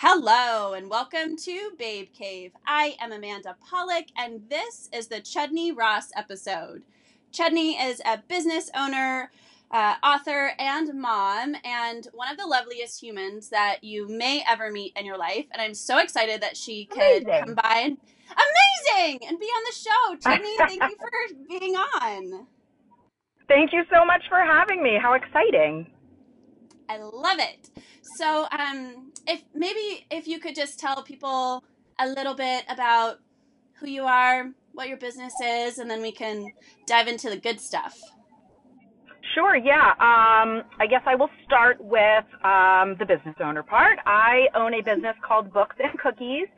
Hello and welcome to Babe Cave. I am Amanda Polick and this is the Chudney Ross episode. Chudney is a business owner, uh, author, and mom, and one of the loveliest humans that you may ever meet in your life. And I'm so excited that she could Amazing. come by and amazing and be on the show. Chudney, thank you for being on. Thank you so much for having me. How exciting. I love it. So, um, if maybe if you could just tell people a little bit about who you are, what your business is, and then we can dive into the good stuff. Sure, yeah. Um, I guess I will start with um, the business owner part. I own a business called Books and Cookies.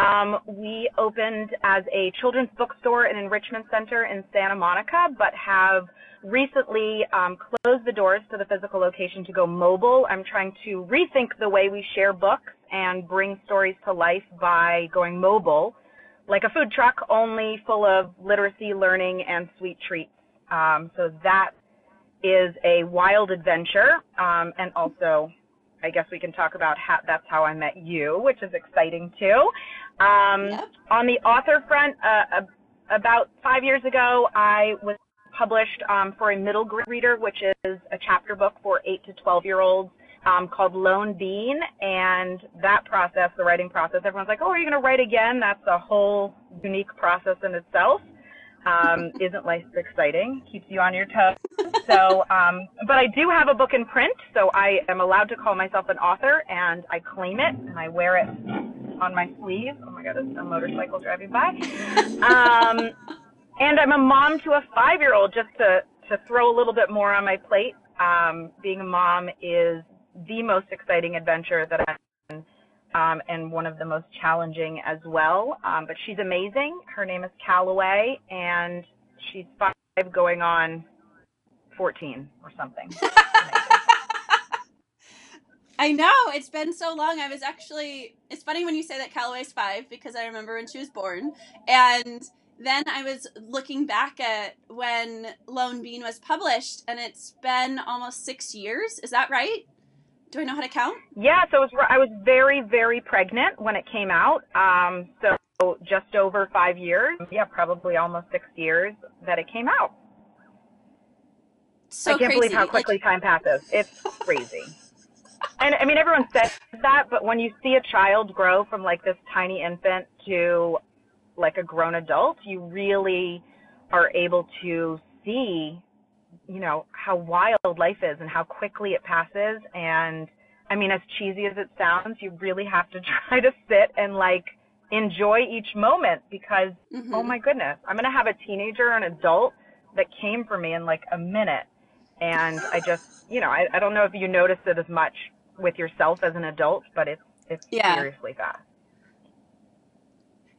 Um, we opened as a children's bookstore and enrichment center in Santa Monica, but have recently um, closed the doors to the physical location to go mobile. I'm trying to rethink the way we share books and bring stories to life by going mobile, like a food truck, only full of literacy, learning, and sweet treats. Um, so that is a wild adventure, um, and also, I guess we can talk about how that's how I met you, which is exciting too. Um, Yep. On the author front, uh, uh, about five years ago, I was published um, for a middle grade reader, which is a chapter book for eight to twelve year olds. Um, called Lone Bean, and that process, the writing process, everyone's like, "Oh, are you going to write again?" That's a whole unique process in itself. Um, isn't life exciting? Keeps you on your toes. So, um, but I do have a book in print, so I am allowed to call myself an author, and I claim it, and I wear it on my sleeve. Oh my God, there's a motorcycle driving by. Um, and I'm a mom to a five-year-old. Just to to throw a little bit more on my plate. Um, being a mom is the most exciting adventure that I've in, um, and one of the most challenging as well. Um, but she's amazing. Her name is Callaway, and she's five going on 14 or something. I know it's been so long. I was actually. It's funny when you say that Callaway's five because I remember when she was born, and then I was looking back at when Lone Bean was published, and it's been almost six years. Is that right? Do I know how to count? Yeah, so it was, I was very, very pregnant when it came out. Um, so just over five years. Yeah, probably almost six years that it came out. So I can't crazy. believe how Like, quickly time passes. It's crazy. and I mean, everyone says that, but when you see a child grow from like this tiny infant to like a grown adult, you really are able to see, you know, how wild life is and how quickly it passes. And I mean, as cheesy as it sounds, you really have to try to sit and like enjoy each moment because mhm. oh my goodness, I'm going to have a teenager or an adult that came for me in like a minute. And I just, you know, I, I don't know if you notice it as much with yourself as an adult, but it's, it's Yeah. seriously fast.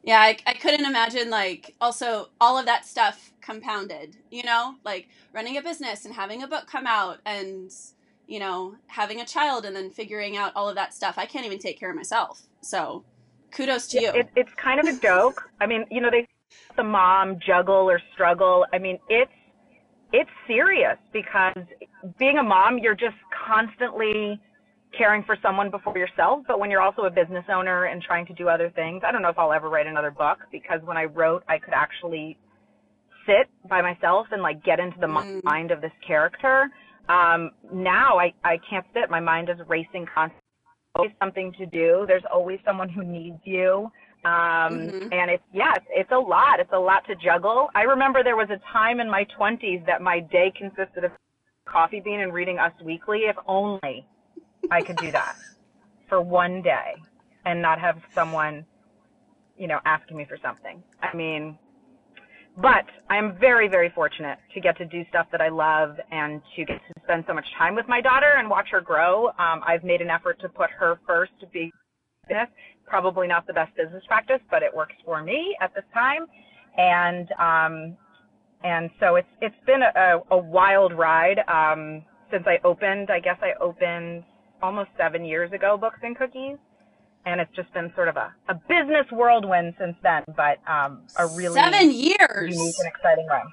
Yeah, I, I couldn't imagine like also all of that stuff compounded, you know, like running a business and having a book come out and, you know, having a child and then figuring out all of that stuff. I can't even take care of myself. So kudos to you. It, it's kind of a joke. I mean, you know, they the mom juggle or struggle. I mean, it's it's serious because being a mom, you're just constantly caring for someone before yourself. But when you're also a business owner and trying to do other things, I don't know if I'll ever write another book because when I wrote, I could actually sit by myself and like get into the Mm. mind of this character. Um, now I, I can't sit. My mind is racing constantly. Always something to do. There's always someone who needs you. Um, Mhm. and it's, yeah, it's, it's a lot. It's a lot to juggle. I remember there was a time in my twenties that my day consisted of coffee bean and reading Us Weekly. If only I could do that for one day and not have someone, you know, asking me for something. I mean, but I'm very, very fortunate to get to do stuff that I love and to get to spend so much time with my daughter and watch her grow. Um, I've made an effort to put her first to be business. Probably not the best business practice, but it works for me at this time. And um, and so it's it's been a, a wild ride um, since I opened. I guess I opened almost seven years ago, Books and Cookies, and it's just been sort of a, a business whirlwind since then. But um, a really Seven years. unique and exciting run.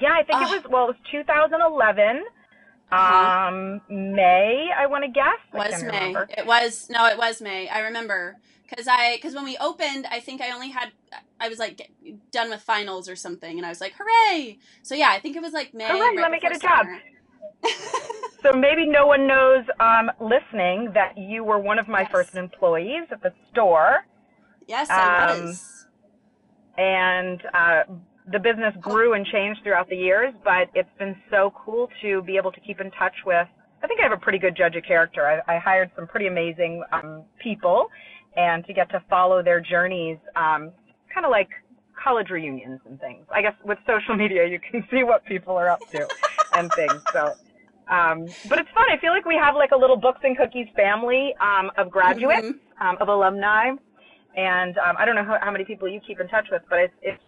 Yeah, I think Ah. it was well, it was 2011. Uh-huh. Um, May, I want to guess. Was May. Remember. It was no, it was May. I remember because I because when we opened, I think I only had I was like done with finals or something, and I was like, hooray! So yeah, I think it was like May. Hooray! Right let me get a summer. job. So maybe no one knows um, listening that you were one of my yes. first employees at the store. Yes, I um, was. And uh, the business grew and changed throughout the years, but it's been so cool to be able to keep in touch with. I think I have a pretty good judge of character. I, I hired some pretty amazing um, people, and to get to follow their journeys, um, kind of like college reunions and things. I guess with social media, you can see what people are up to and things. So, um, but it's fun. I feel like we have like a little books and cookies family um, of graduates, mm-hmm. um, of alumni, and um, I don't know how, how, many people you keep in touch with, but it's, it's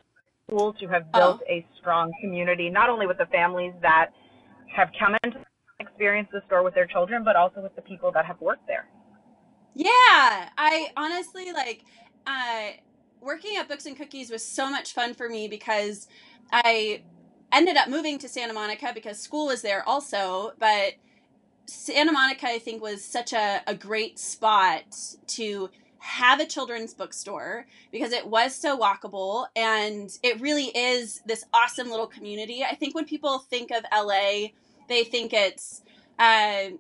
cool to have built oh. a strong community, not only with the families that have come into experience the store with their children, but also with the people that have worked there. Yeah, I honestly like uh, working at Books and Cookies was so much fun for me because I ended up moving to Santa Monica because school was there also, but Santa Monica I think was such a, a great spot to have a children's bookstore because it was so walkable and it really is this awesome little community. I think when people think of LA, they think it's uh,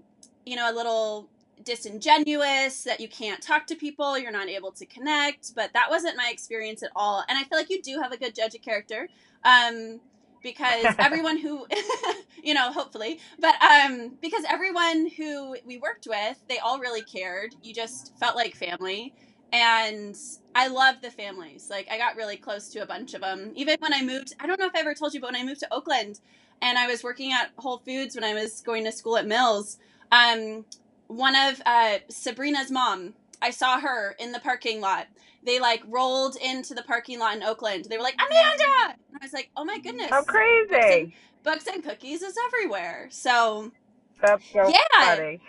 you know a little disingenuous that you can't talk to people you're not able to connect but that wasn't my experience at all. And i feel like you do have a good judge of character um, because everyone who you know hopefully but um because everyone who we worked with they all really cared. You just felt like family. And i love the families. Like i got really close to a bunch of them even when i moved i don't know if i ever told you but when i moved to oakland and i was working at whole foods when i was going to school at mills um one of uh, sabrina's mom i saw her in the parking lot they like rolled into the parking lot in Oakland. They were like, Amanda! And I was like, oh my goodness. How crazy. Books and, books and cookies is everywhere. So That's so yeah. funny.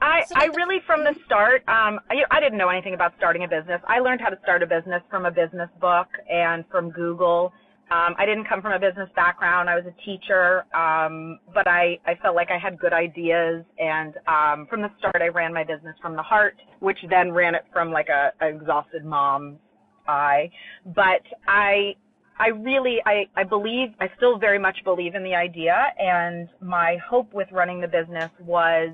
I, I really, from the start, um, I, I didn't know anything about starting a business. I learned how to start a business from a business book and from Google um, I didn't come from a business background. I was a teacher, um, but I, I felt like I had good ideas. And um, from the start, I ran my business from the heart, which then ran it from like a, a exhausted mom eye. But I, I really, I, I believe, I still very much believe in the idea. And my hope with running the business was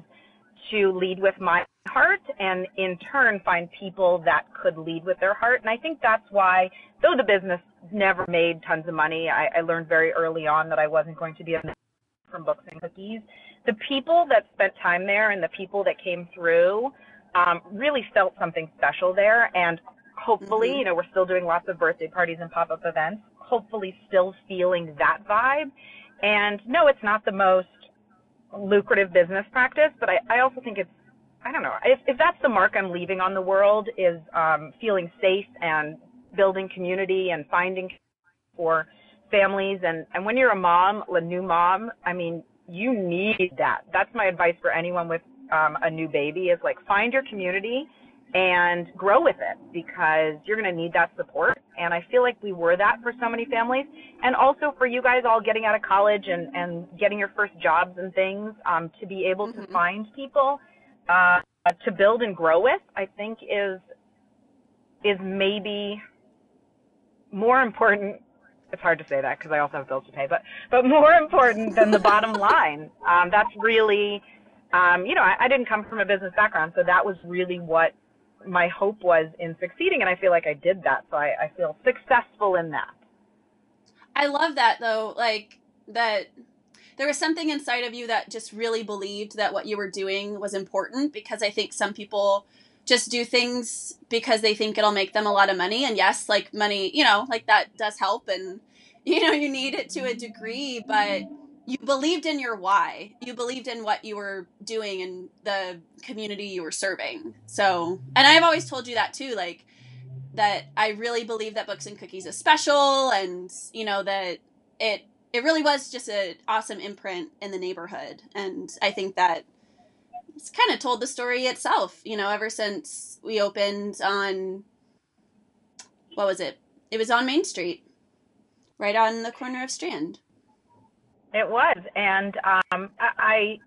to lead with my heart and in turn find people that could lead with their heart. And I think that's why, though the business never made tons of money. I, I learned very early on that I wasn't going to be a from books and cookies. The people that spent time there and the people that came through um, really felt something special there. And hopefully, mm-hmm. you know, we're still doing lots of birthday parties and pop up events. Hopefully, still feeling that vibe. And no, it's not the most lucrative business practice, but I, I also think it's I don't know if, if that's the mark I'm leaving on the world is um, feeling safe and building community and finding for families. And, and when you're a mom, a new mom, I mean, you need that. That's my advice for anyone with um, a new baby is like find your community and grow with it because you're going to need that support. And I feel like we were that for so many families. And also for you guys all getting out of college and, and getting your first jobs and things, um, to be able mm-hmm. to find people, uh, to build and grow with, I think is, is maybe more important it's hard to say that because I also have bills to pay, but but more important than the bottom line. Um, that's really, um, you know, I, I didn't come from a business background, so that was really what my hope was in succeeding, and I feel like I did that. So I, I feel successful in that. I love that though, like that there was something inside of you that just really believed that what you were doing was important because I think some people just do things because they think it'll make them a lot of money. And yes, like money, you know, like that does help and you know, you need it to a degree, but you believed in your why. You believed in what you were doing and the community you were serving. So, and I've always told you that too, like that I really believe that Books and Cookies is special and, you know, that it it really was just an awesome imprint in the neighborhood. And I think that it's kind of told the story itself, you know, ever since we opened on what was it? It was on Main Street, right on the corner of Strand. It was, and um, I,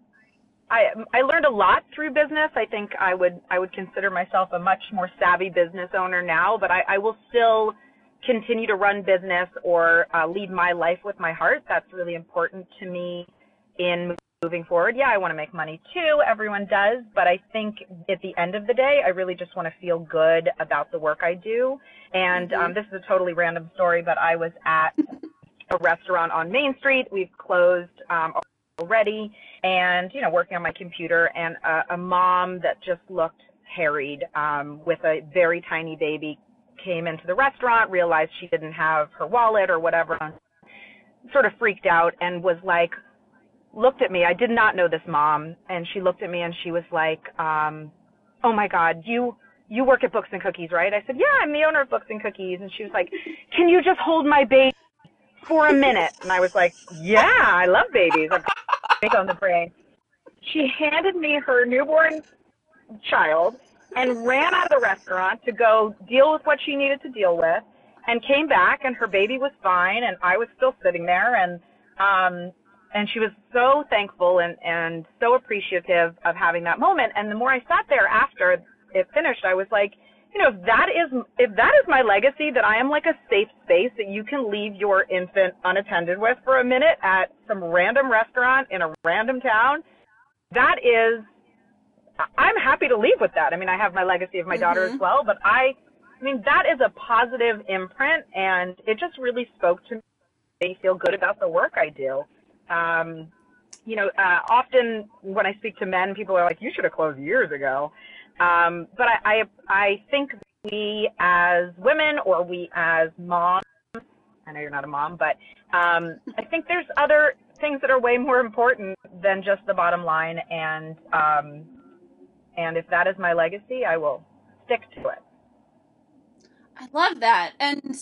I, I learned a lot through business. I think I would, I would consider myself a much more savvy business owner now, but I, I will still continue to run business or uh, lead my life with my heart. That's really important to me in moving forward. Yeah, I want to make money too. Everyone does, but I think at the end of the day, I really just want to feel good about the work I do. And mm-hmm. um, this is a totally random story, but I was at a restaurant on Main Street. We've closed um, already, and you know, working on my computer, and a, a mom that just looked harried um, with a very tiny baby came into the restaurant, realized she didn't have her wallet or whatever, sort of freaked out and was like, looked at me. I did not know this mom, and she looked at me and she was like, um, "Oh my God, you you work at Books and Cookies, right?" I said, "Yeah, I'm the owner of Books and Cookies." And she was like, "Can you just hold my baby for a minute?" And I was like, "Yeah, I love babies. I'm big on the brain." She handed me her newborn child and ran out of the restaurant to go deal with what she needed to deal with and came back and her baby was fine and I was still sitting there and um and she was so thankful and and so appreciative of having that moment and the more i sat there after it finished i was like you know if that is if that is my legacy that i am like a safe space that you can leave your infant unattended with for a minute at some random restaurant in a random town that is i'm happy to leave with that i mean i have my legacy of my mm-hmm. daughter as mm-hmm. well but i i mean that is a positive imprint and it just really spoke to me They feel good about the work i do um, you know, uh, often when I speak to men, people are like, "You should have closed years ago." Um, but I, I, I think we as women or we as moms, I know you're not a mom, but um, I think there's other things that are way more important than just the bottom line. And um, and if that is my legacy, I will stick to it. I love that. And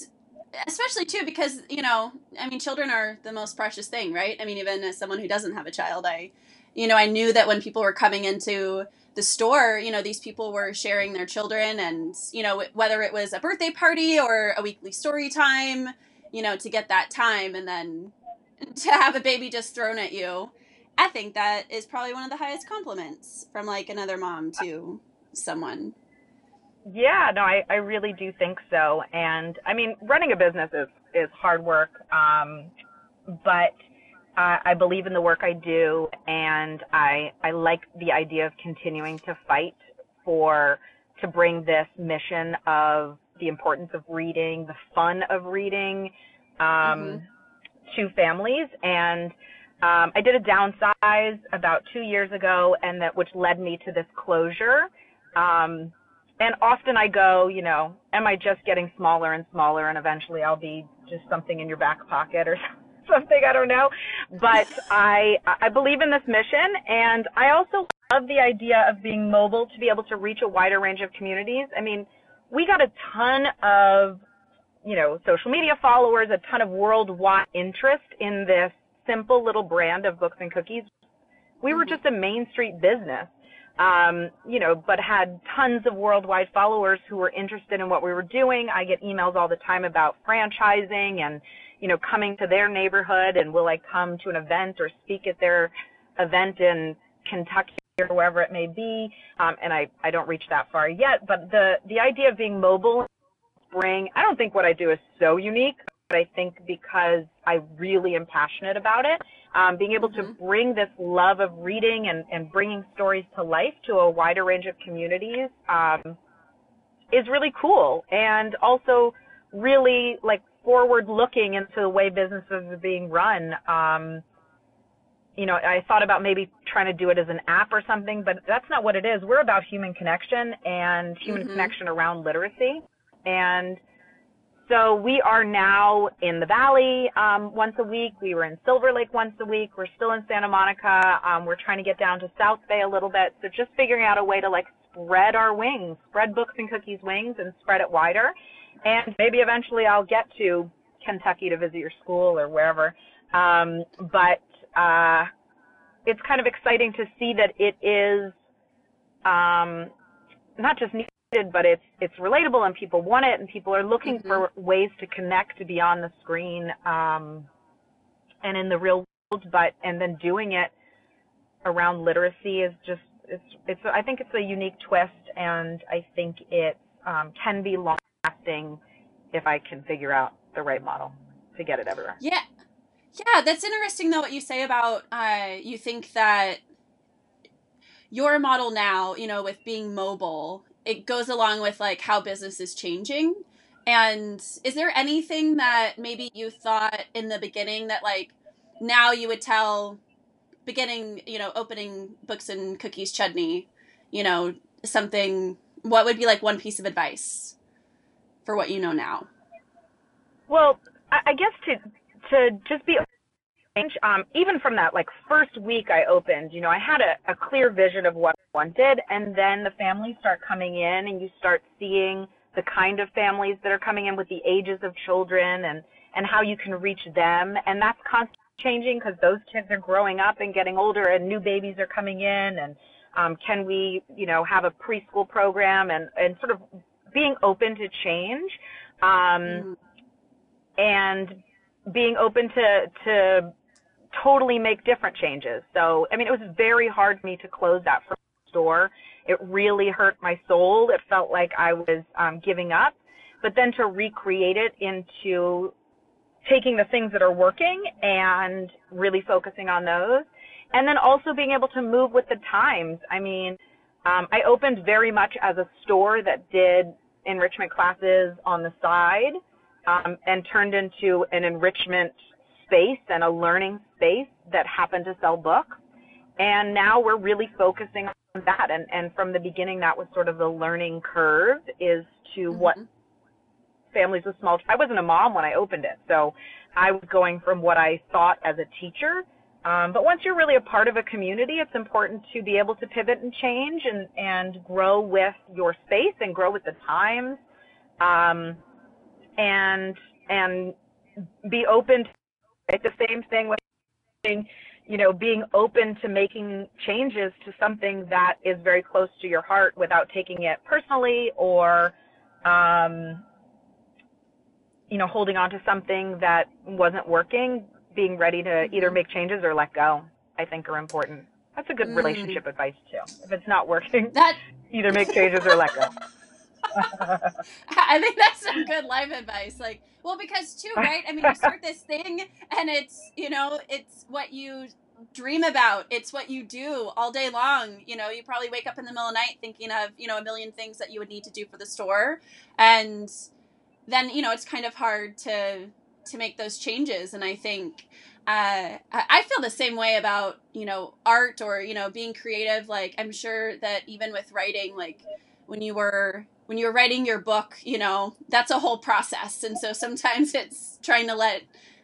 especially too because you know i mean children are the most precious thing right i mean even as someone who doesn't have a child i you know i knew that when people were coming into the store you know these people were sharing their children and you know whether it was a birthday party or a weekly story time you know to get that time and then to have a baby just thrown at you i think that is probably one of the highest compliments from like another mom to someone yeah, no, I, I really do think so. And I mean, running a business is, is hard work. Um, but I believe in the work I do and I, I like the idea of continuing to fight for, to bring this mission of the importance of reading, the fun of reading, um, mm-hmm. to families. And, um, I did a downsize about two years ago and that, which led me to this closure. Um, and often I go, you know, am I just getting smaller and smaller and eventually I'll be just something in your back pocket or something, I don't know. But I I believe in this mission and I also love the idea of being mobile to be able to reach a wider range of communities. I mean, we got a ton of you know, social media followers, a ton of worldwide interest in this simple little brand of books and cookies. We were mm-hmm. just a main street business um, you know, but had tons of worldwide followers who were interested in what we were doing. I get emails all the time about franchising and, you know, coming to their neighborhood and will I come to an event or speak at their event in Kentucky or wherever it may be. Um, and I, I don't reach that far yet, but the, the idea of being mobile bring, I don't think what I do is so unique, but I think because I really am passionate about it, um, being able to mm-hmm. bring this love of reading and, and bringing stories to life to a wider range of communities um, is really cool and also really like forward looking into the way businesses are being run. Um, you know, I thought about maybe trying to do it as an app or something, but that's not what it is. We're about human connection and human mm-hmm. connection around literacy. And so we are now in the Valley um, once a week. We were in Silver Lake once a week. We're still in Santa Monica. Um, we're trying to get down to South Bay a little bit. So just figuring out a way to like spread our wings, spread Books and Cookies wings and spread it wider. And maybe eventually I'll get to Kentucky to visit your school or wherever. Um, but uh, it's kind of exciting to see that it is um, not just needed, but it's it's relatable and people want it and people are looking mm-hmm. for ways to connect beyond the screen um, and in the real world. but and then doing it around literacy is just it's it's I think it's a unique twist, and I think it um, can be long lasting if I can figure out the right model to get it everywhere. Yeah. Yeah, that's interesting though what you say about uh, you think that your model now, you know, with being mobile, it goes along with like how business is changing. And is there anything that maybe you thought in the beginning that like now you would tell beginning, you know, opening books and cookies Chudney, you know, something what would be like one piece of advice for what you know now? Well, I guess to to just be um, even from that like first week I opened, you know, I had a, a clear vision of what I wanted, and then the families start coming in, and you start seeing the kind of families that are coming in with the ages of children, and and how you can reach them, and that's constantly changing because those kids are growing up and getting older, and new babies are coming in, and um, can we, you know, have a preschool program, and and sort of being open to change, um, mm-hmm. and being open to to totally make different changes. So, I mean, it was very hard for me to close that first store. It really hurt my soul. It felt like I was um, giving up. But then to recreate it into taking the things that are working and really focusing on those. And then also being able to move with the times. I mean, um, I opened very much as a store that did enrichment classes on the side um, and turned into an enrichment space and a learning space that happened to sell books. And now we're really focusing on that. And, and from the beginning, that was sort of the learning curve is to mm-hmm. what families with small, I wasn't a mom when I opened it. So I was going from what I thought as a teacher. Um, but once you're really a part of a community, it's important to be able to pivot and change and, and grow with your space and grow with the times. Um, and, and be open to it's the same thing with you know being open to making changes to something that is very close to your heart without taking it personally or um, you know holding on to something that wasn't working being ready to either make changes or let go i think are important that's a good mm. relationship advice too if it's not working that either make changes or let go I think that's some good life advice. Like, well, because too, right? I mean, you start this thing, and it's you know, it's what you dream about. It's what you do all day long. You know, you probably wake up in the middle of the night thinking of you know a million things that you would need to do for the store, and then you know it's kind of hard to to make those changes. And I think uh, I feel the same way about you know art or you know being creative. Like I'm sure that even with writing, like when you were when you were writing your book, you know, that's a whole process. And so sometimes it's trying to let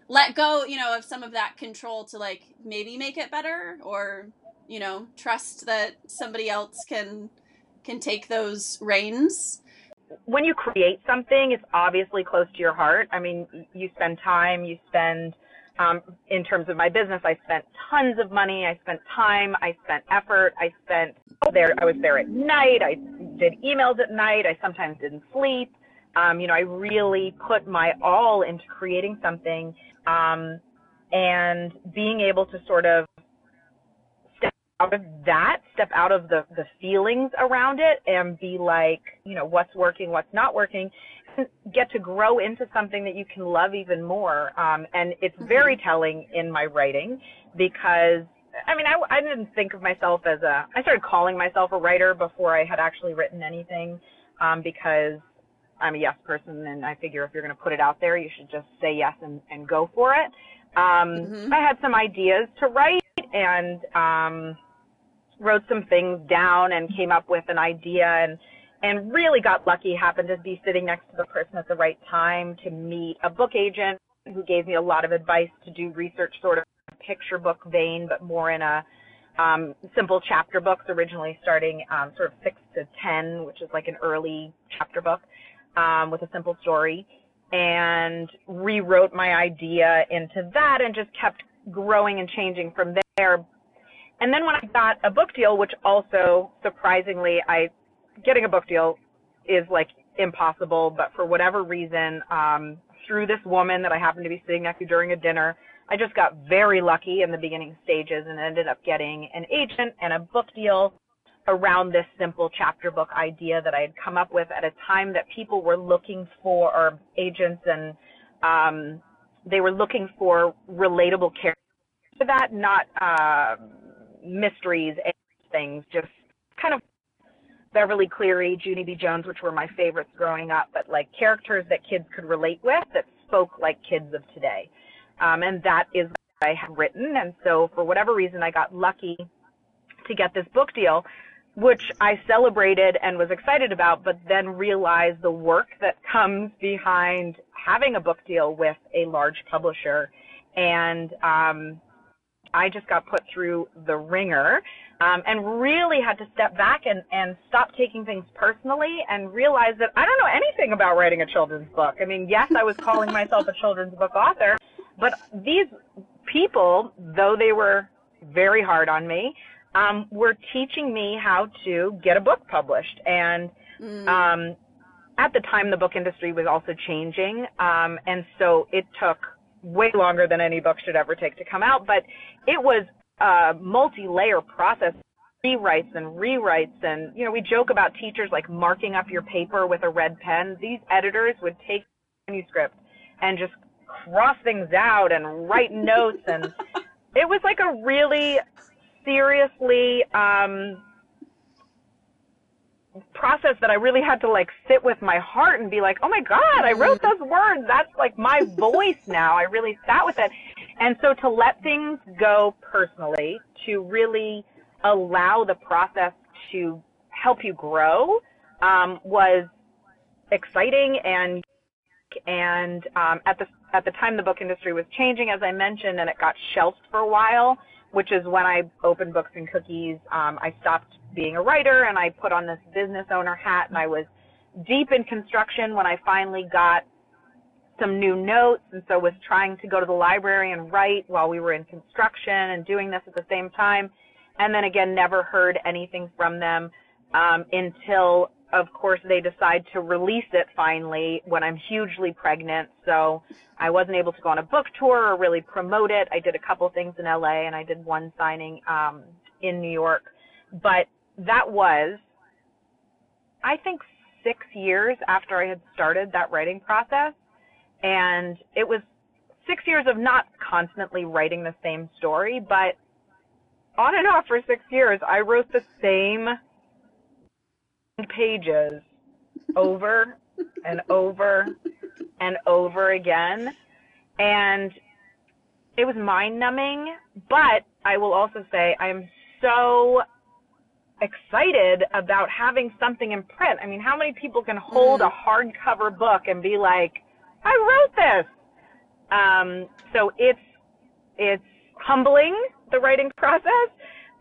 let go, you know, of some of that control to like maybe make it better or, you know, trust that somebody else can can take those reins. When you create something, it's obviously close to your heart. I mean, you spend time, you spend um, in terms of my business, I spent tons of money. I spent time. I spent effort. I spent there. I was there at night. I did emails at night. I sometimes didn't sleep. Um, you know, I really put my all into creating something, um, and being able to sort of out of that, step out of the the feelings around it, and be like, you know, what's working, what's not working, and get to grow into something that you can love even more. Um, and it's mm-hmm. very telling in my writing because I mean, I, I didn't think of myself as a, I started calling myself a writer before I had actually written anything um, because I'm a yes person and I figure if you're going to put it out there, you should just say yes and, and go for it. Um, mm-hmm. I had some ideas to write and um, wrote some things down and came up with an idea and and really got lucky, happened to be sitting next to the person at the right time to meet a book agent who gave me a lot of advice to do research sort of picture book vein, but more in a um, simple chapter books, originally starting um, sort of six to ten, which is like an early chapter book um, with a simple story, and rewrote my idea into that and just kept growing and changing from there. And then when I got a book deal, which also surprisingly I getting a book deal is like impossible, but for whatever reason, um, through this woman that I happened to be sitting next to during a dinner, I just got very lucky in the beginning stages and ended up getting an agent and a book deal around this simple chapter book idea that I had come up with at a time that people were looking for, or agents and um, they were looking for relatable characters to that, not uh, mysteries and things, just kind of Beverly Cleary, Junie B. Jones, which were my favorites growing up, but like characters that kids could relate with that spoke like kids of today. Um, and that is what I have written. And so for whatever reason, I got lucky to get this book deal, which I celebrated and was excited about, but then realized the work that comes behind having a book deal with a large publisher. And um, I just got put through the ringer um, and really had to step back and, and stop taking things personally and realize that I don't know anything about writing a children's book. I mean, yes, I was calling myself a children's book author, but these people, though they were very hard on me, um, were teaching me how to get a book published. And mm. um, at the time, the book industry was also changing, um, and so it took way longer than any book should ever take to come out. But it was a multi-layer process rewrites and rewrites and you know we joke about teachers like marking up your paper with a red pen these editors would take manuscript and just cross things out and write notes and it was like a really seriously um process that I really had to like sit with my heart and be like, oh my God, I wrote those words. That's like my voice now. I really sat with it. And so to let things go personally, to really allow the process to help you grow, um, was exciting and and um, at the at the time the book industry was changing, as I mentioned, and it got shelved for a while, which is when I opened Books and Cookies. Um, I stopped being a writer and I put on this business owner hat, and I was deep in construction when I finally got some new notes and so was trying to go to the library and write while we were in construction and doing this at the same time and then again never heard anything from them um, until of course they decide to release it finally when i'm hugely pregnant. So i wasn't able to go on a book tour or really promote it. I did a couple things in la and i did one signing um, in new york. But that was i think six years after i had started that writing process and it was six years of not constantly writing the same story, but on and off for six years, I wrote the same pages over and over and over again. And it was mind numbing, but I will also say I'm so excited about having something in print. I mean, how many people can hold mm. a hardcover book and be like, I wrote this. Um, so it's it's humbling the writing process.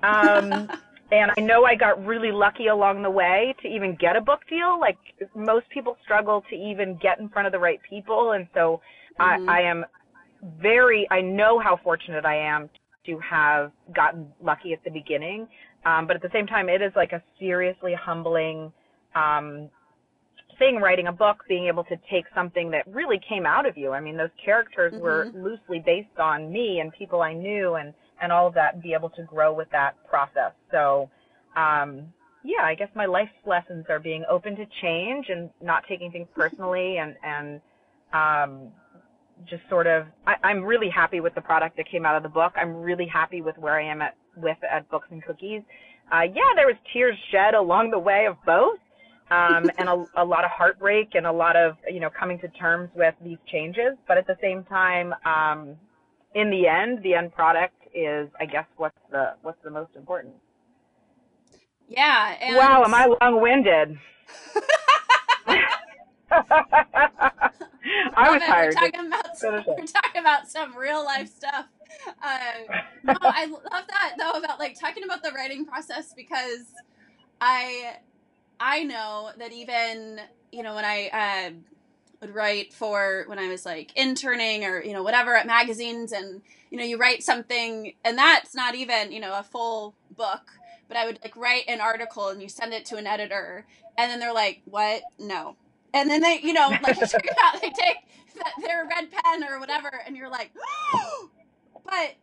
Um, and I know I got really lucky along the way to even get a book deal. Like most people struggle to even get in front of the right people, and so mm-hmm. I, I am very. I know how fortunate I am to have gotten lucky at the beginning. Um, but at the same time, it is like a seriously humbling um, thing writing a book, being able to take something that really came out of you. I mean, those characters mm-hmm. were loosely based on me and people I knew and, and all of that and be able to grow with that process. So, um, yeah, I guess my life lessons are being open to change and not taking things personally and, and, um, just sort of, I, I'm really happy with the product that came out of the book. I'm really happy with where I am at, with at Books and Cookies. Uh, yeah, there was tears shed along the way of both um, and a, a, lot of heartbreak and a lot of you know coming to terms with these changes. But at the same time, um, in the end, the end product is, I guess, what's the what's the most important. Yeah. And... Wow, am I long-winded? I was tired. We're talking, about some, we're talking about some real life stuff. Uh, no, I love that though about like talking about the writing process because I I know that even you know when I uh, would write for when I was like interning or you know whatever at magazines, and you know you write something, and that's not even you know a full book, but I would like write an article and you send it to an editor, and then they're like, "What? No." And then they, you know, like you out, they take their red pen or whatever, and you're like, but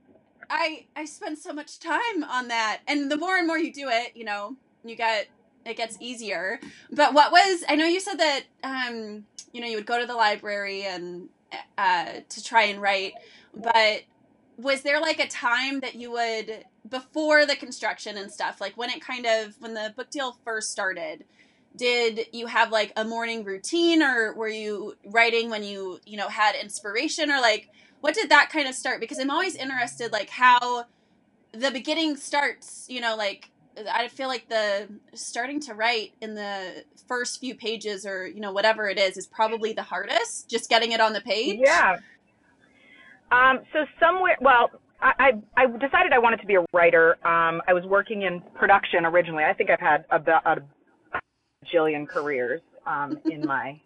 I I spend so much time on that, and the more and more you do it, you know, you get it gets easier. But what was I know you said that um, you know you would go to the library and uh, to try and write, but was there like a time that you would before the construction and stuff like when it kind of when the book deal first started did you have like a morning routine or were you writing when you you know had inspiration or like what did that kind of start because i'm always interested like how the beginning starts you know like i feel like the starting to write in the first few pages or you know whatever it is is probably the hardest just getting it on the page yeah um, so somewhere well I, I decided I wanted to be a writer. Um, I was working in production originally. I think I've had about a, jillion careers um, in my,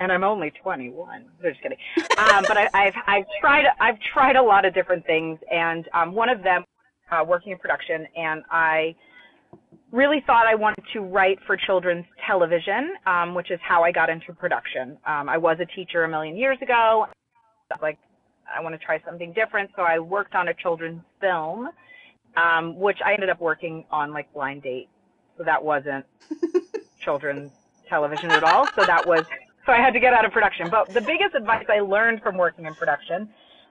and I'm only 21. Just kidding. Um, but I, I've I've tried I've tried a lot of different things, and um, one of them, uh, working in production, and I really thought I wanted to write for children's television, um, which is how I got into production. Um, I was a teacher a million years ago. Like, I want to try something different, so I worked on a children's film, um, which I ended up working on like Blind Date. So that wasn't children's television at all. So that was, so I had to get out of production. But the biggest advice I learned from working in production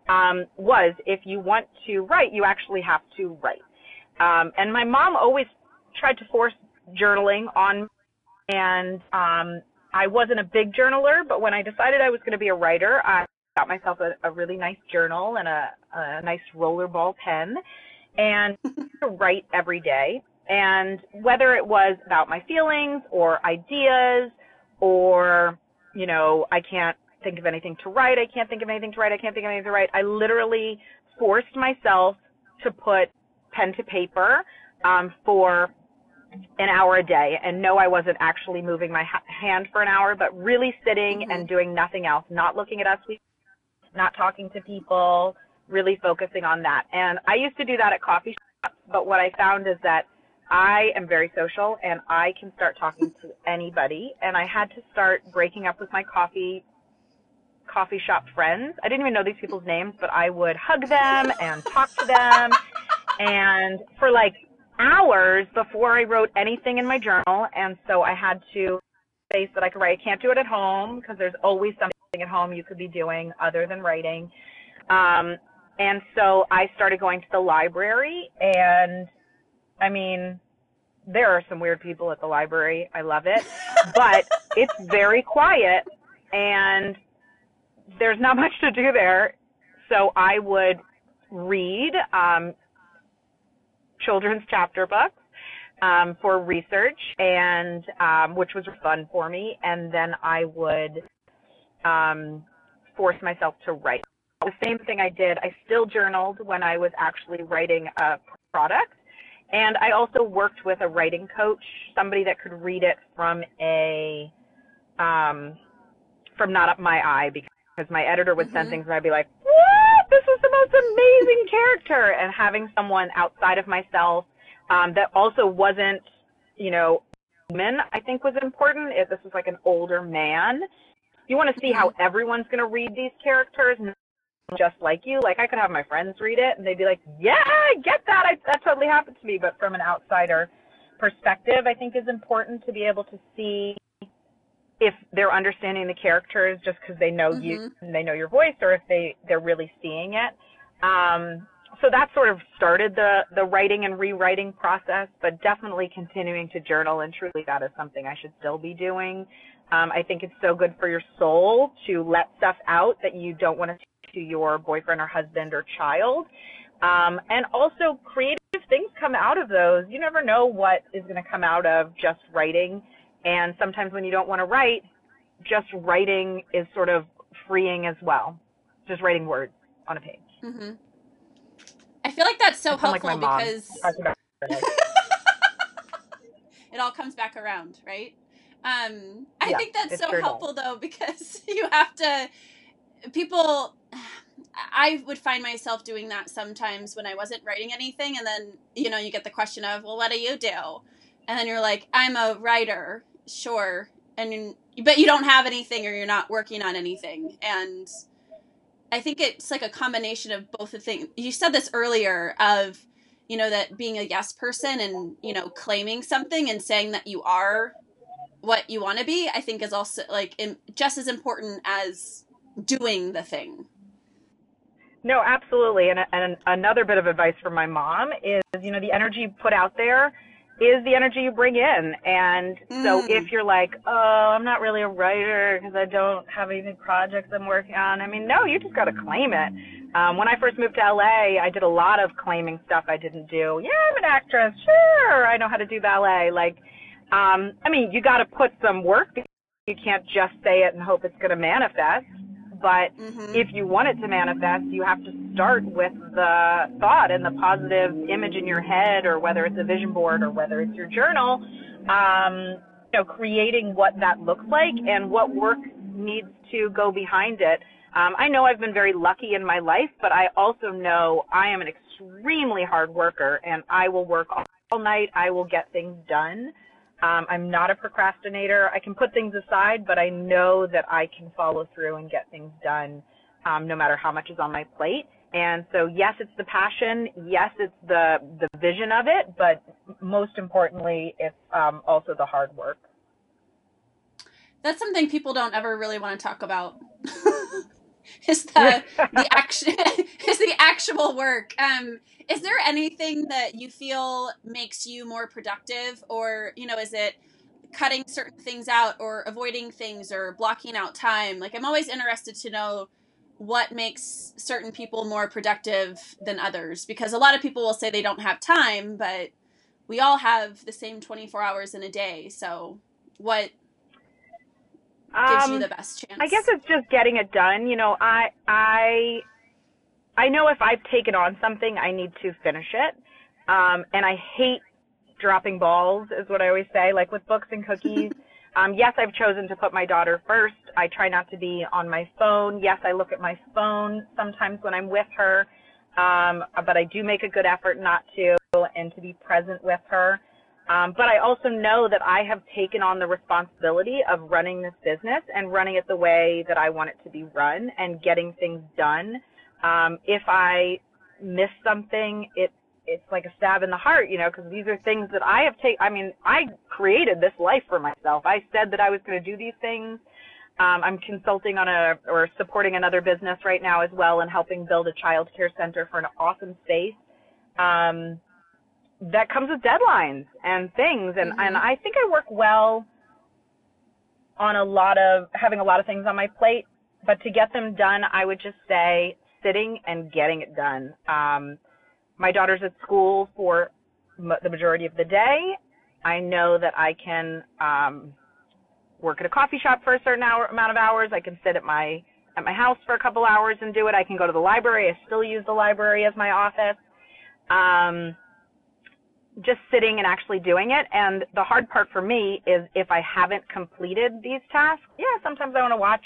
um, was if you want to write, you actually have to write. Um, and my mom always tried to force journaling on me. And um, I wasn't a big journaler, but when I decided I was going to be a writer, I got myself a, a really nice journal and a, a nice rollerball pen and to write every day. And whether it was about my feelings or ideas or, you know, I can't think of anything to write, I can't think of anything to write, I can't think of anything to write, I literally forced myself to put pen to paper um, for an hour a day. And no, I wasn't actually moving my ha- hand for an hour, but really sitting mm-hmm. and doing nothing else, not looking at us, not talking to people, really focusing on that. And I used to do that at coffee shops, but what I found is that I am very social and I can start talking to anybody. And I had to start breaking up with my coffee coffee shop friends. I didn't even know these people's names, but I would hug them and talk to them. And for like hours before I wrote anything in my journal. And so I had to face that I could write. I can't do it at home because there's always something at home you could be doing other than writing. Um, and so I started going to the library and I mean, there are some weird people at the library. I love it, but it's very quiet and there's not much to do there. So I would read um, children's chapter books um, for research, and um, which was fun for me. And then I would um, force myself to write. The same thing I did. I still journaled when I was actually writing a product and I also worked with a writing coach, somebody that could read it from a, um, from not up my eye because my editor would mm-hmm. send things and I'd be like, what? This is the most amazing character. And having someone outside of myself, um, that also wasn't, you know, woman, I think was important. If this was like an older man, you want to see how mm-hmm. everyone's going to read these characters, just like you. Like I could have my friends read it and they'd be like, "Yeah, I get that. I, that totally happened to me." But from an outsider perspective, I think is important to be able to see if they're understanding the characters just because they know mm-hmm. you and they know your voice, or if they they're really seeing it. Um, so that sort of started the the writing and rewriting process, but definitely continuing to journal and truly that is something I should still be doing. Um, I think it's so good for your soul to let stuff out that you don't want to to your boyfriend or husband or child. Um, and also creative things come out of those. You never know what is going to come out of just writing. And sometimes when you don't want to write, just writing is sort of freeing as well. Just writing words on a page. Mm-hmm. I feel like that's so helpful like because it all comes back around, right? Um, I yeah, think that's so helpful though because you have to people I would find myself doing that sometimes when I wasn't writing anything and then you know you get the question of well what do you do and then you're like I'm a writer sure and but you don't have anything or you're not working on anything and I think it's like a combination of both the things. You said this earlier of, you know, that being a yes person and, you know, claiming something and saying that you are what you want to be, I think is also like in, just as important as doing the thing. No, absolutely. And, and another bit of advice from my mom is, you know, the energy you put out there is the energy you bring in. And so mm. if you're like, oh, I'm not really a writer because I don't have any projects I'm working on, I mean, no, you just got to claim it. Um, when I first moved to LA, I did a lot of claiming stuff I didn't do. Yeah, I'm an actress. Sure, I know how to do ballet. Like, um, I mean, you got to put some work. You can't just say it and hope it's going to manifest. But mm-hmm. if you want it to manifest, you have to start with the thought and the positive image in your head, or whether it's a vision board or whether it's your journal. Um, you know, creating what that looks like and what work needs to go behind it. Um, I know I've been very lucky in my life, but I also know I am an extremely hard worker and I will work all night. I will get things done. Um, I'm not a procrastinator. I can put things aside, but I know that I can follow through and get things done um, no matter how much is on my plate. And so, yes, it's the passion. Yes, it's the the vision of it, but most importantly, it's um, also the hard work. That's something people don't ever really want to talk about. is the the action is the actual work. Um, is there anything that you feel makes you more productive, or you know, is it cutting certain things out, or avoiding things, or blocking out time? Like, I'm always interested to know what makes certain people more productive than others, because a lot of people will say they don't have time, but we all have the same 24 hours in a day. So, what gives um, you the best chance? I guess it's just getting it done. You know, I I I know if I've taken on something, I need to finish it. Um, and I hate dropping balls, is what I always say. Like with books and cookies. um, yes, I've chosen to put my daughter first. I try not to be on my phone. Yes, I look at my phone sometimes when I'm with her. Um, but I do make a good effort not to and to be present with her. Um, but I also know that I have taken on the responsibility of running this business and running it the way that I want it to be run and getting things done. Um, if I miss something, it it's like a stab in the heart, you know, because these are things that I have taken. I mean, I created this life for myself. I said that I was going to do these things. Um, I'm consulting on a or supporting another business right now as well and helping build a child care center for an awesome space. Um, that comes with deadlines and things. And mm-hmm. and I think I work well on a lot of having a lot of things on my plate. But to get them done I would just say sitting and getting it done. Um my daughter's at school for m- the majority of the day. I know that I can um work at a coffee shop for a certain hour amount of hours. I can sit at my at my house for a couple hours and do it. I can go to the library. I still use the library as my office. Um just sitting and actually doing it. And the hard part for me is if I haven't completed these tasks, yeah, sometimes I want to watch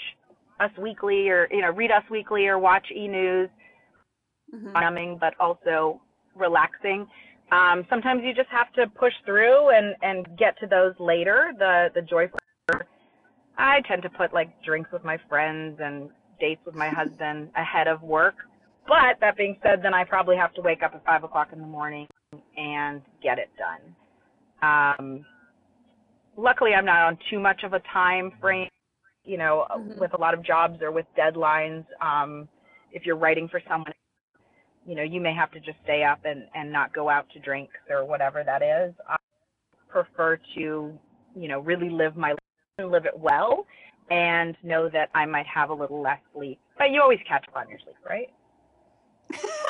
Us Weekly or, you know, read Us Weekly or watch e News, mm-hmm. numbing, but also relaxing. Um, sometimes you just have to push through and, and get to those later, the, the joyful. I tend to put like drinks with my friends and dates with my husband ahead of work. But that being said, then I probably have to wake up at five o'clock in the morning and get it done. Um, luckily, I'm not on too much of a time frame. You know, mm-hmm. with a lot of jobs or with deadlines. Um, if you're writing for someone, you know, you may have to just stay up and, and not go out to drinks or whatever that is. I prefer to, you know, really live my life and live it well and know that I might have a little less sleep. But you always catch up on your sleep, right?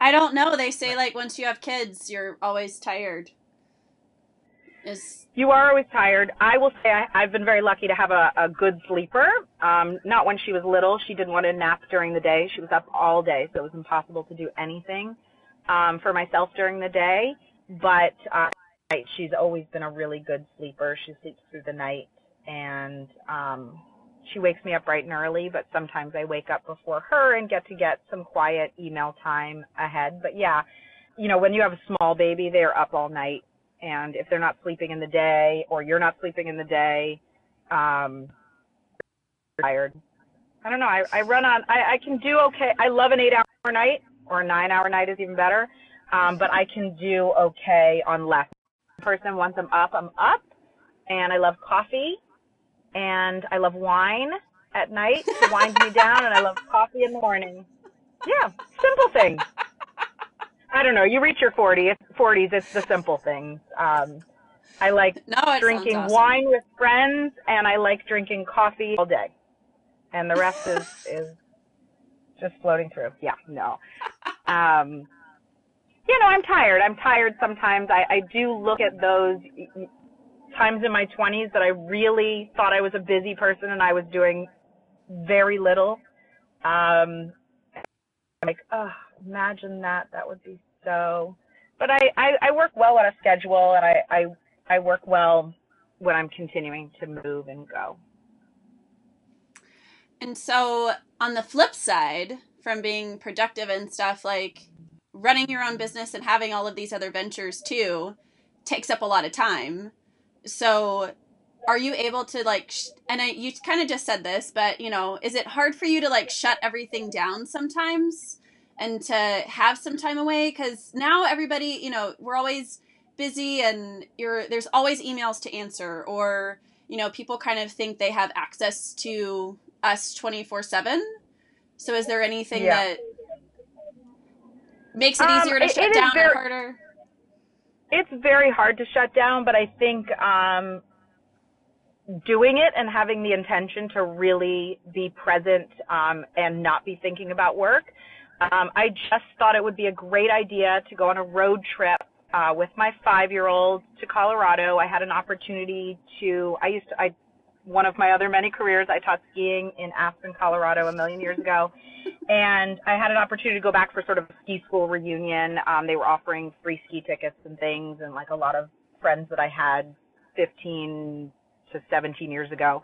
I don't know. They say like once you have kids, you're always tired. Is you are always tired. I will say I, I've been very lucky to have a, a good sleeper. Um, not when she was little. She didn't want to nap during the day. She was up all day, so it was impossible to do anything um, for myself during the day. But uh, she's always been a really good sleeper. She sleeps through the night, and um, she wakes me up bright and early, but sometimes I wake up before her and get to get some quiet email time ahead. But yeah, you know, when you have a small baby, they're up all night. And if they're not sleeping in the day or you're not sleeping in the day, um, tired. I don't know. I, I run on. I, I can do okay. I love an eight-hour night or a nine-hour night is even better. Um, but I can do okay on less. Person once I'm up, I'm up, and I love coffee, and I love wine at night to wind me down, and I love coffee in the morning. Yeah, simple things. I don't know. You reach your 40s, 40s, it's the simple things. Um, I like No, drinking awesome. wine with friends, and I like drinking coffee all day, and the rest is is just floating through. Yeah, no. Um, you know, I'm tired. I'm tired sometimes. I, I do look at those times in my 20s that I really thought I was a busy person and I was doing very little. Um, like, oh, imagine that. That would be so. But I, I, I work well on a schedule and I, I, I work well when I'm continuing to move and go. And so, on the flip side, from being productive and stuff, like running your own business and having all of these other ventures too takes up a lot of time. So, are you able to like, sh- and I, you kind of just said this, but you know, is it hard for you to like shut everything down sometimes and to have some time away? Because now everybody, you know, we're always busy and you're there's always emails to answer or you know people kind of think they have access to us 24 7 so is there anything Yeah. that makes it Um, easier to it- shut it down or harder it's very hard to shut down, but I think um, doing it and having the intention to really be present um, and not be thinking about work. Um, I just thought it would be a great idea to go on a road trip uh, with my five-year-old to Colorado. I had an opportunity to. I used to. I one of my other many careers. I taught skiing in Aspen, Colorado, a million years ago and I had an opportunity to go back for sort of a ski school reunion. Um, they were offering free ski tickets and things, and like a lot of friends that I had 15 to 17 years ago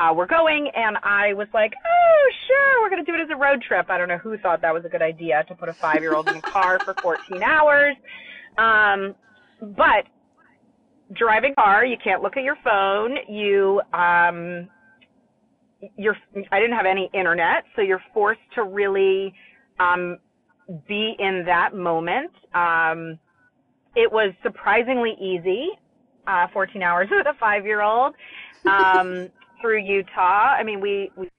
uh, were going, and I was like, oh, sure, we're going to do it as a road trip. I don't know who thought that was a good idea to put a five year old in a car for 14 hours. Um, but driving a car, you can't look at your phone. You, um, you're I didn't have any internet, so you're forced to really um, be in that moment. Um, it was surprisingly easy, uh, 14 hours with a five-year-old um, through Utah. I mean, we we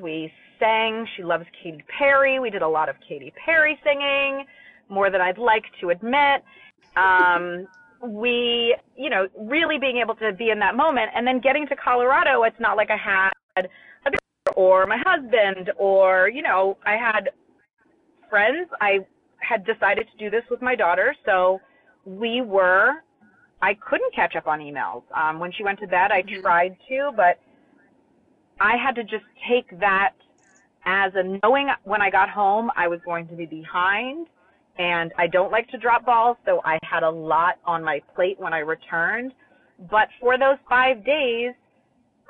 we sang. She loves Katy Perry. We did a lot of Katy Perry singing, more than I'd like to admit. Um, we, you know, really being able to be in that moment, and then getting to Colorado. It's not like I had a or my husband or you know i had friends i had decided to do this with my daughter so we were i couldn't catch up on emails um, when she went to bed i Mhm. tried to but i had to just take that as a knowing when i got home i was going to be behind and i don't like to drop balls so i had a lot on my plate when i returned but for those five days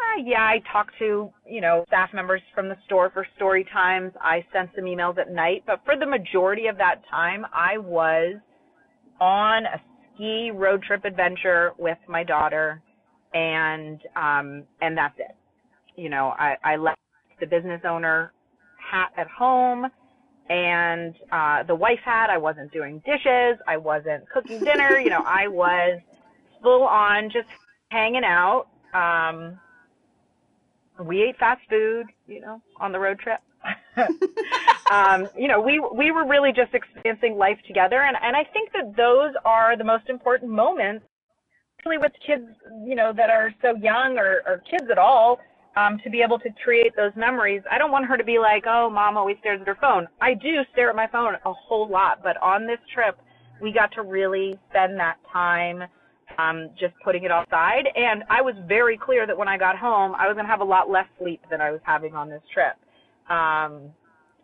uh, yeah, I talked to, you know, staff members from the store for story times. I sent some emails at night, but for the majority of that time, I was on a ski road trip adventure with my daughter and um and that's it. You know, I I left the business owner hat at home and uh the wife had. I wasn't doing dishes, I wasn't cooking dinner, you know, I was full on just hanging out. Um we ate fast food, you know, on the road trip. um, you know, we we were really just experiencing life together, and and I think that those are the most important moments, especially with kids, you know, that are so young or or kids at all, um, to be able to create those memories. I don't want her to be like, oh, mom always stares at her phone. I do stare at my phone a whole lot, but on this trip, we got to really spend that time um, just putting it outside. And I was very clear that when I got home, I was going to have a lot less sleep than I was having on this trip, um,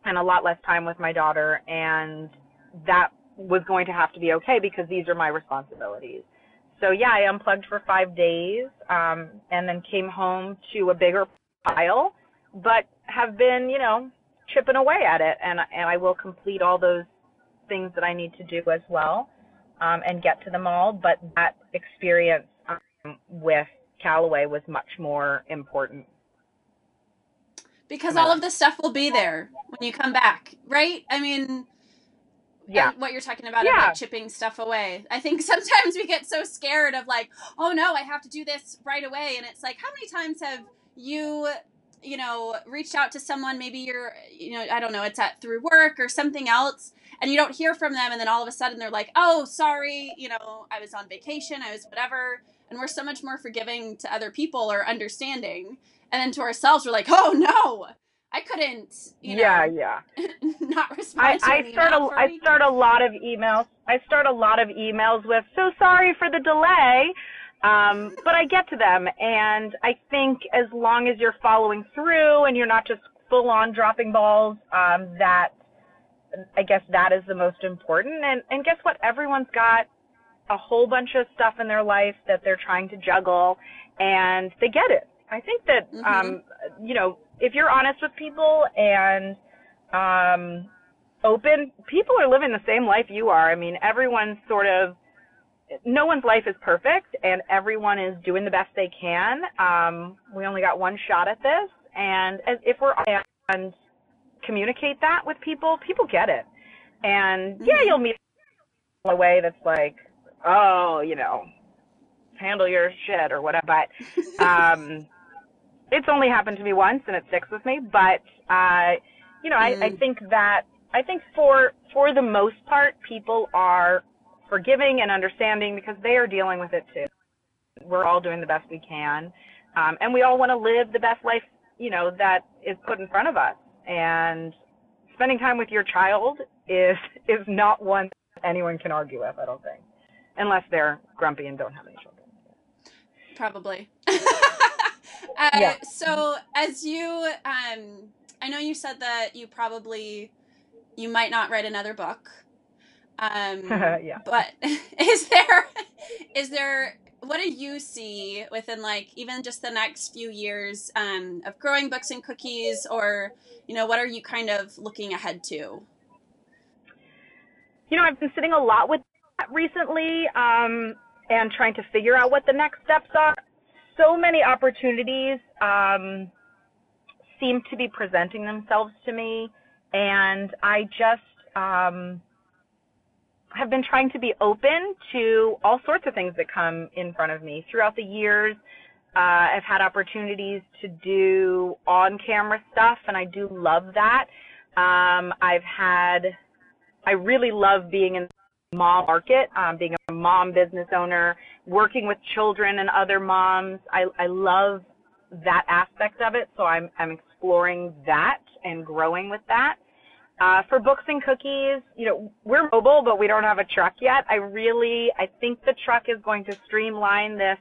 and a lot less time with my daughter. And that was going to have to be okay because these are my responsibilities. So yeah, I unplugged for five days, um, and then came home to a bigger pile, but have been, you know, chipping away at it, and and I will complete all those things that I need to do as well um, and get to them all. But that experience um, with Callaway was much more important. because all of the stuff will be there when you come back, right? I mean, yeah. what you're talking about Yeah. about chipping stuff away. I think sometimes we get so scared of like, oh no, I have to do this right away, and it's like, how many times have you, you know, reached out to someone? Maybe you're, you know, I don't know, it's at through work or something else, and you don't hear from them, and then all of a sudden they're like, oh, sorry, you know, I was on vacation, I was whatever, and we're so much more forgiving to other people or understanding, and then to ourselves, we're like, oh no. I couldn't, you know, yeah, yeah. not respond I, to I start a I start a lot of emails. I start a lot of emails with so sorry for the delay, um, but I get to them, and I think as long as you're following through and you're not just full on dropping balls, um, that I guess that is the most important. And and guess what? Everyone's got a whole bunch of stuff in their life that they're trying to juggle, and they get it. I think that Mhm. um, you know if you're honest with people and um, open, people are living the same life you are. I mean, everyone's sort of no one's life is perfect, and everyone is doing the best they can. Um, we only got one shot at this, and if we're and communicate that with people, people get it. And yeah, Mhm. you'll meet in a way that's like, oh, you know, handle your shit or whatever. But um, it's only happened to me once, and it sticks with me. But uh, you know, I, I Mm. think that I think for for the most part, people are forgiving and understanding because they are dealing with it too. We're all doing the best we can, um, and we all want to live the best life, you know, that is put in front of us. And spending time with your child is is not one anyone can argue with. I don't think, unless they're grumpy and don't have any children. Probably. uh, Yeah. So, as you, um, I know you said that you probably, you might not write another book. Um, yeah. but is there, is there, what do you see within like even just the next few years um, of growing books and cookies, or you know, what are you kind of looking ahead to? You know, I've been sitting a lot with that recently um, and trying to figure out what the next steps are. So many opportunities um, seem to be presenting themselves to me, and I just um, have been trying to be open to all sorts of things that come in front of me throughout the years. Uh, I've had opportunities to do on-camera stuff, and I do love that. Um, I've had I really love being in mom market, um, being a mom business owner, working with children and other moms. I, I love that aspect of it, so I'm, I'm exploring that and growing with that. Uh, for books and cookies, you know, we're mobile, but we don't have a truck yet. I really, I think the truck is going to streamline this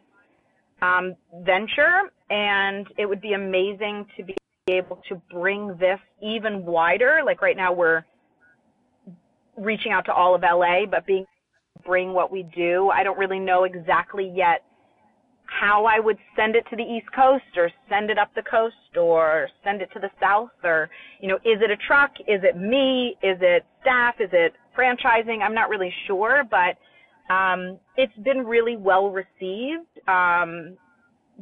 um, venture, and it would be amazing to be able to bring this even wider. Like right now, we're reaching out to all of LA, but being bring what we do. I don't really know exactly yet how I would send it to the East Coast or send it up the coast or send it to the South or, you know, is it a truck? Is it me? Is it staff? Is it franchising? I'm not really sure, but um, it's been really well received. Um,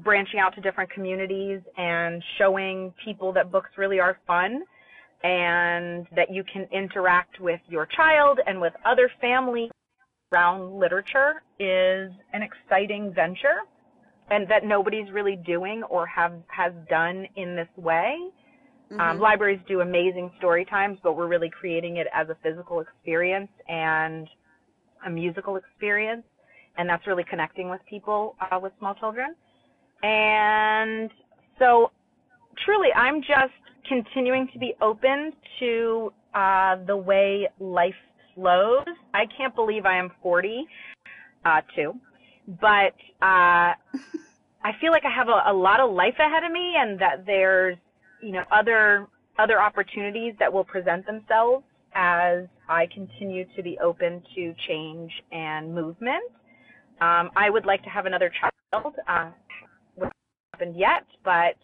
branching out to different communities and showing people that books really are fun and that you can interact with your child and with other family around literature is an exciting venture and that nobody's really doing or have has done in this way. Um, Mhm. libraries do amazing story times, but we're really creating it as a physical experience and a musical experience, and that's really connecting with people uh, with small children. And so, truly, I'm just continuing to be open to uh, the way life flows. I can't believe I am 40, uh, too, but uh, I feel like I have a, a lot of life ahead of me, and that there's, you know, other other opportunities that will present themselves as I continue to be open to change and movement. Um, I would like to have another child. Uh, hasn't happened yet, but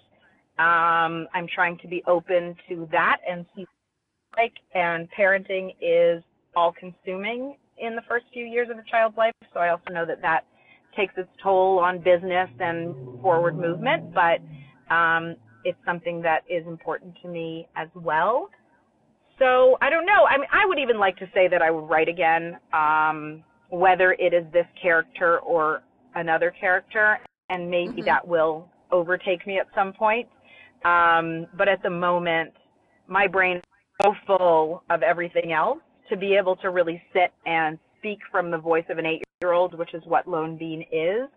um, I'm trying to be open to that and see like and parenting is all consuming in the first few years of a child's life so i also know that that takes its toll on business and forward movement but um, it's something that is important to me as well. So I don't know. I mean, I would even like to say that I would write again, um, whether it is this character or another character, and maybe mm-hmm. that will overtake me at some point. Um, but at the moment, my brain is so full of everything else to be able to really sit and speak from the voice of an eight year old, which is what Lone Bean is,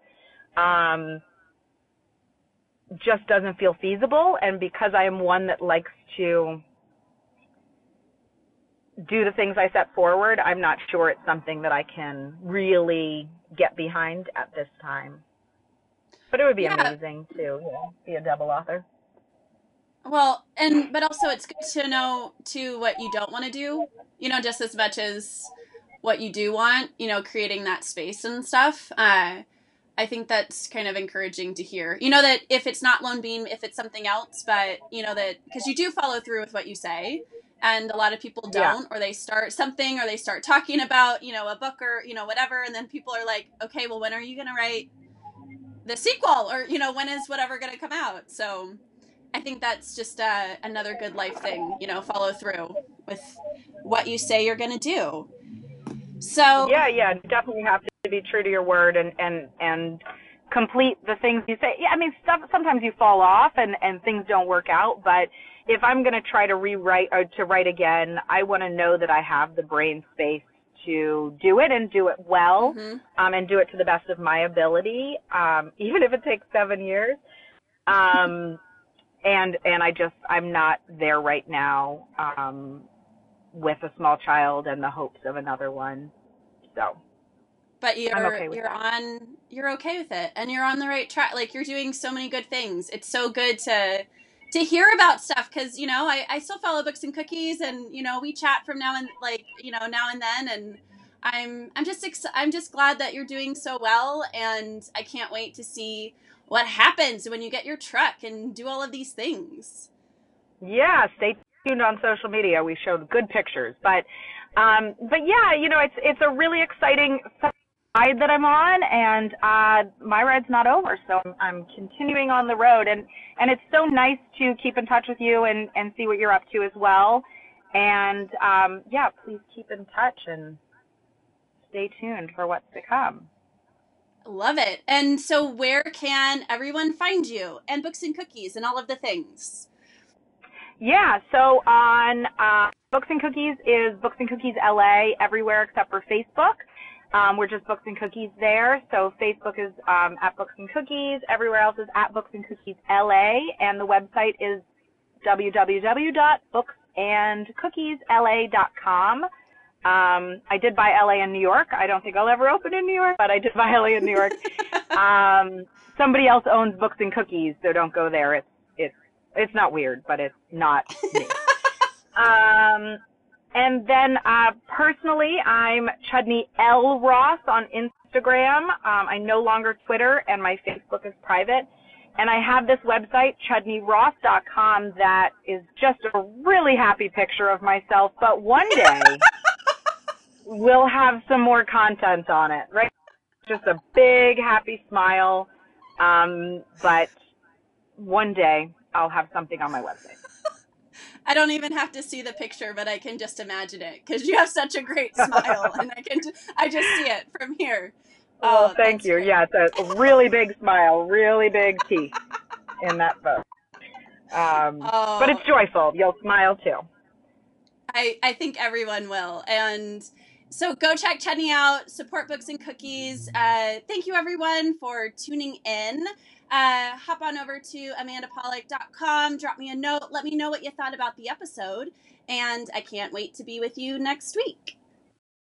um, just doesn't feel feasible. And because I am one that likes to do the things I set forward, I'm not sure it's something that I can really get behind at this time. But it would be yeah. amazing to you know, be a double author. Well, and but also it's good to know too what you don't want to do. You know, just as much as what you do want. You know, creating that space and stuff. Uh, I think that's kind of encouraging to hear. You know that if it's not Lone Bean, if it's something else, but you know that because you do follow through with what you say, and a lot of people don't, yeah. or they start something, or they start talking about you know a book or you know whatever, and then people are like, okay, well, when are you going to write the sequel, or you know when is whatever going to come out? So I think that's just uh, another good life thing. You know, follow through with what you say you're going to do. So yeah, yeah, definitely have to be true to your word and and and complete the things you say. Yeah, I mean, stuff sometimes you fall off and and things don't work out, but if I'm going to try to rewrite or to write again, I want to know that I have the brain space to do it and do it well, mm-hmm. um, and do it to the best of my ability, um, even if it takes seven years. Um, and and I just I'm not there right now. Um, with a small child and the hopes of another one. So, but you're okay you're that. on you're okay with it, and you're on the right track. Like you're doing so many good things. It's so good to to hear about stuff because you know I, I still follow books and cookies and you know we chat from now and like you know now and then and i'm i'm just ex- i'm just glad that you're doing so well and i can't wait to see what happens when you get your truck and do all of these things yeah stay tuned on social media. We showed good pictures, but um, but yeah, you know, it's it's a really exciting ride that I'm on, and uh, my ride's not over, so I'm, continuing on the road, and and it's so nice to keep in touch with you and and see what you're up to as well. And um, yeah, please keep in touch and stay tuned for what's to come. Love it. And so, where can everyone find you and books and cookies and all of the things? Yeah, so on uh, Books and Cookies is Books and Cookies LA everywhere except for Facebook. Um, we're just Books and Cookies there. So Facebook is um, at Books and Cookies. Everywhere else is at Books and Cookies LA, and the website is www.booksandcookiesla.com. Um, I did buy LA in New York. I don't think I'll ever open in New York, but I did buy LA in New York. um, somebody else owns Books and Cookies, so don't go there. It's it's not weird, but it's not me. um, and then uh, personally, I'm Chudney L Ross on Instagram. Um, I no longer Twitter, and my Facebook is private. And I have this website, chudneyross.com, that is just a really happy picture of myself. But one day, we'll have some more content on it, right? Just a big happy smile. Um, but one day, I'll have something on my website. I don't even have to see the picture, but I can just imagine it because you have such a great smile, and I can I just see it from here. Oh, oh thank you. Great. Yeah, it's a really big smile, really big teeth in that photo. Um, oh. But it's joyful. You'll smile too. I I think everyone will, and so go check Chudney out. Support books and cookies. Uh, thank you everyone for tuning in uh, hop on over to amandapolick.com, drop me a note, let me know what you thought about the episode, and I can't wait to be with you next week.